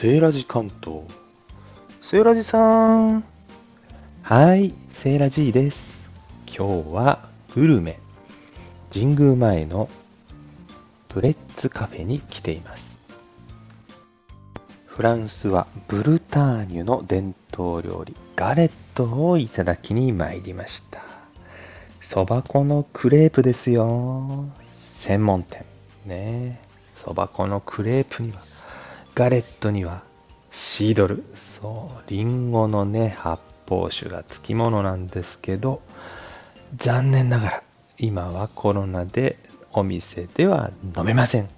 セーラジ関東。セーラジさん。はい、セーラジーです。今日はグルメ、神宮前のブレッツカフェに来ています。フランスはブルターニュの伝統料理、ガレットをいただきに参りました。そば粉のクレープですよ。専門店。ねそば粉のクレープにはガレットにはシードル、そう、リンゴのね、発泡酒がつきものなんですけど、残念ながら今はコロナでお店では飲めません。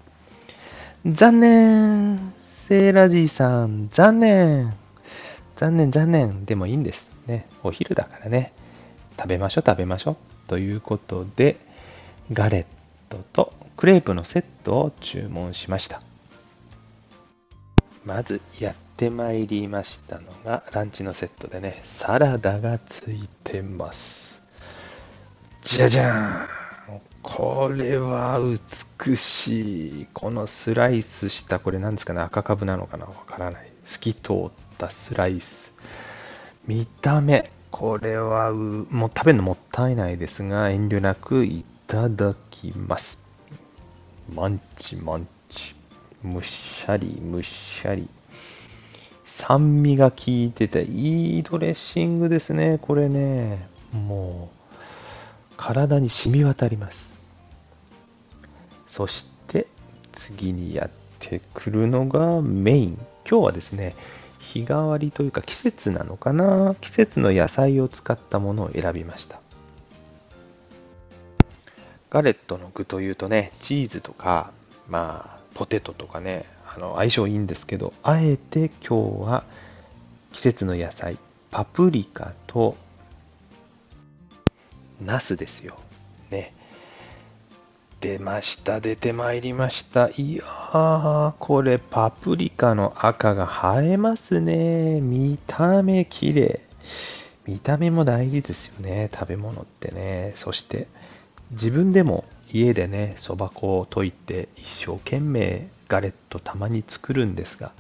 残念セーラジーさん、残念残念残念でもいいんです。ね、お昼だからね。食べましょう食べましょう。ということで、ガレットとクレープのセットを注文しました。まずやってまいりましたのがランチのセットでね、サラダがついてます。じゃじゃーんこれは美しい。このスライスした、これ何ですかね、赤かぶなのかなわからない。透き通ったスライス。見た目、これはもう食べるのもったいないですが、遠慮なくいただきます。マンチマンチ。むっしゃりむっしゃり。酸味が効いてて、いいドレッシングですね、これね。もう、体に染み渡ります。そして、次にやってくるのがメイン。今日はですね、日替わりというか季節なのかな季節の野菜を使ったものを選びました。ガレットの具というとね、チーズとか、まあ、ポテトとかね、あの相性いいんですけど、あえて今日は季節の野菜、パプリカとナスですよ。ね。出ました、出てまいりました。いやー、これパプリカの赤が映えますね。見た目綺麗。見た目も大事ですよね、食べ物ってね。そして、自分でも家でね、そば粉を溶いて一生懸命ガレットたまに作るんですが、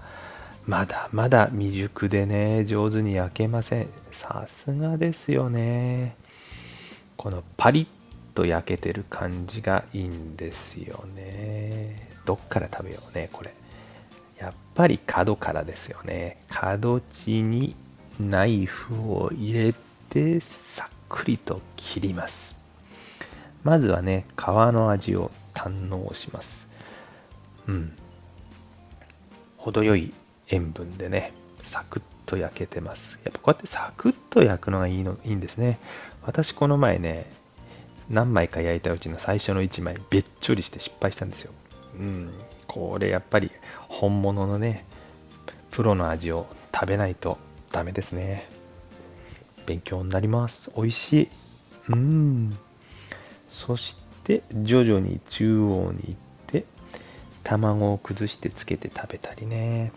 まだまだ未熟でね、上手に焼けません。さすがですよね。このパリッと焼けてる感じがいいんですよね。どっから食べようね、これ。やっぱり角からですよね。角地にナイフを入れてさっくりと切ります。まずはね、皮の味を堪能します。うん。程よい塩分でね、サクッと焼けてます。やっぱこうやってサクッと焼くのがいいのいいんですね。私この前ね、何枚か焼いたうちの最初の1枚、べっちょりして失敗したんですよ。うん。これやっぱり本物のね、プロの味を食べないとダメですね。勉強になります。美味しい。うん。そして徐々に中央に行って卵を崩してつけて食べたりね。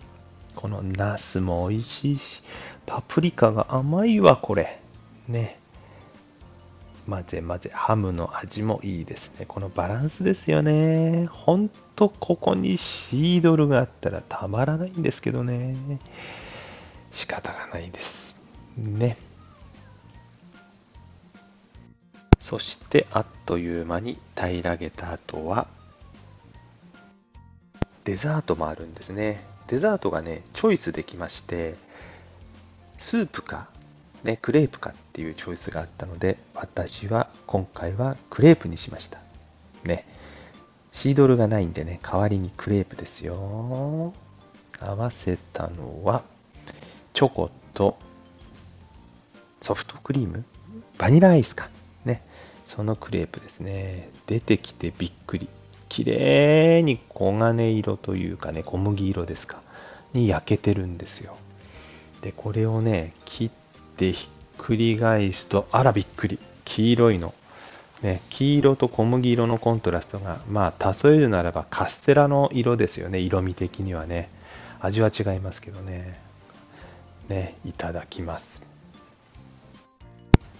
このナスも美味しいしパプリカが甘いわこれ。ね。混ぜ混ぜハムの味もいいですね。このバランスですよね。ほんとここにシードルがあったらたまらないんですけどね。仕方がないです。ね。そしてあっという間に平らげた後はデザートもあるんですね。デザートがねチョイスできましてスープか、ね、クレープかっていうチョイスがあったので私は今回はクレープにしました。ね。シードルがないんでね代わりにクレープですよ。合わせたのはチョコとソフトクリームバニラアイスか。そのクレープですね。出てきてびっくり。綺麗に黄金色というかね、小麦色ですか。に焼けてるんですよ。で、これをね、切ってひっくり返すと、あらびっくり。黄色いの。ね、黄色と小麦色のコントラストが、まあ、例えるならばカステラの色ですよね、色味的にはね。味は違いますけどね。ね、いただきます。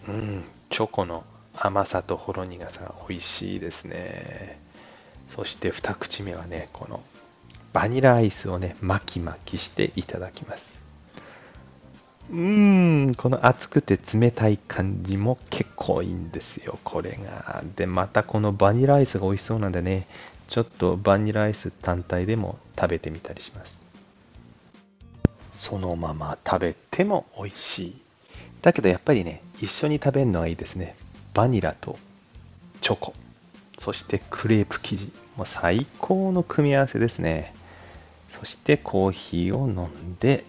うん、チョコの甘さとほろ苦さが美味しいですね。そして二口目はね、このバニラアイスをね、巻き巻きしていただきます。うーん、この熱くて冷たい感じも結構いいんですよ、これが。で、またこのバニラアイスが美味しそうなんでね、ちょっとバニラアイス単体でも食べてみたりします。そのまま食べても美味しい。だけどやっぱりね、一緒に食べるのがいいですね。バニラとチョコ、そしてクレープ生地。もう最高の組み合わせですね。そしてコーヒーを飲んで、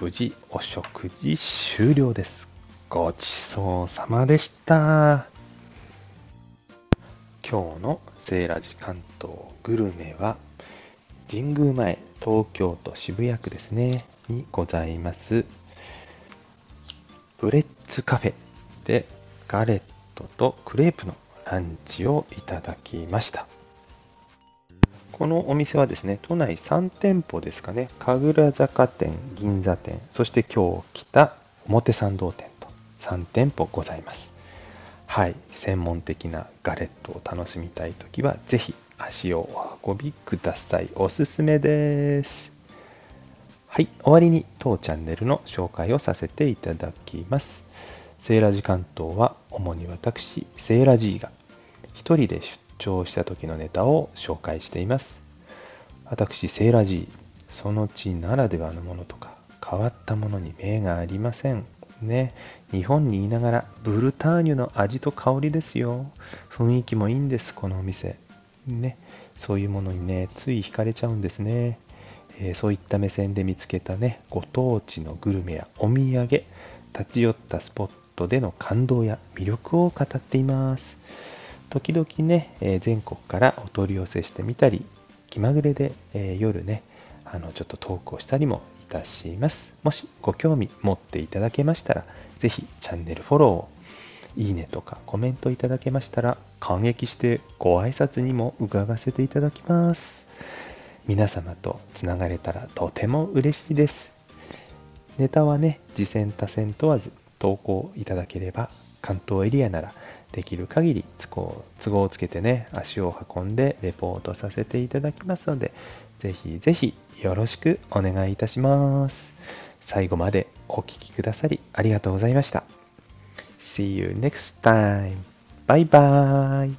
無事お食事終了です。ごちそうさまでした。今日のセーラジ関東グルメは、神宮前、東京都渋谷区ですね、にございます、ブレッツカフェでガレットとクレープのランチをいただきました。このお店はですね、都内3店舗ですかね、神楽坂店、銀座店、そして今日来た表参道店と3店舗ございます。はい、専門的なガレットを楽しみたいときは、ぜひ足をお運びください。おすすめです。はい、終わりに当チャンネルの紹介をさせていただきます。セーラジ関東は主に私、セーラ G が一人で出張した時のネタを紹介しています。私、セーラ G、その地ならではのものとか変わったものに目がありません。ね、日本にいながらブルターニュの味と香りですよ。雰囲気もいいんです、このお店。ね、そういうものにね、つい惹かれちゃうんですね。えー、そういった目線で見つけたね、ご当地のグルメやお土産、立ち寄ったスポットでの感動や魅力を語っています。時々ね、え、全国からお取り寄せしてみたり、気まぐれで、え、夜ね、あのちょっとトークをしたりもいたします。もしご興味持っていただけましたら、ぜひチャンネルフォローを、いいねとかコメントいただけましたら、感激してご挨拶にも伺わせていただきます。皆様とつながれたらとても嬉しいです。ネタはね、次戦多戦問わず投稿いただければ、関東エリアならできる限り都合をつけてね、足を運んでレポートさせていただきますので、ぜひぜひよろしくお願いいたします。最後までお聴きくださりありがとうございました。See you next time. Bye bye.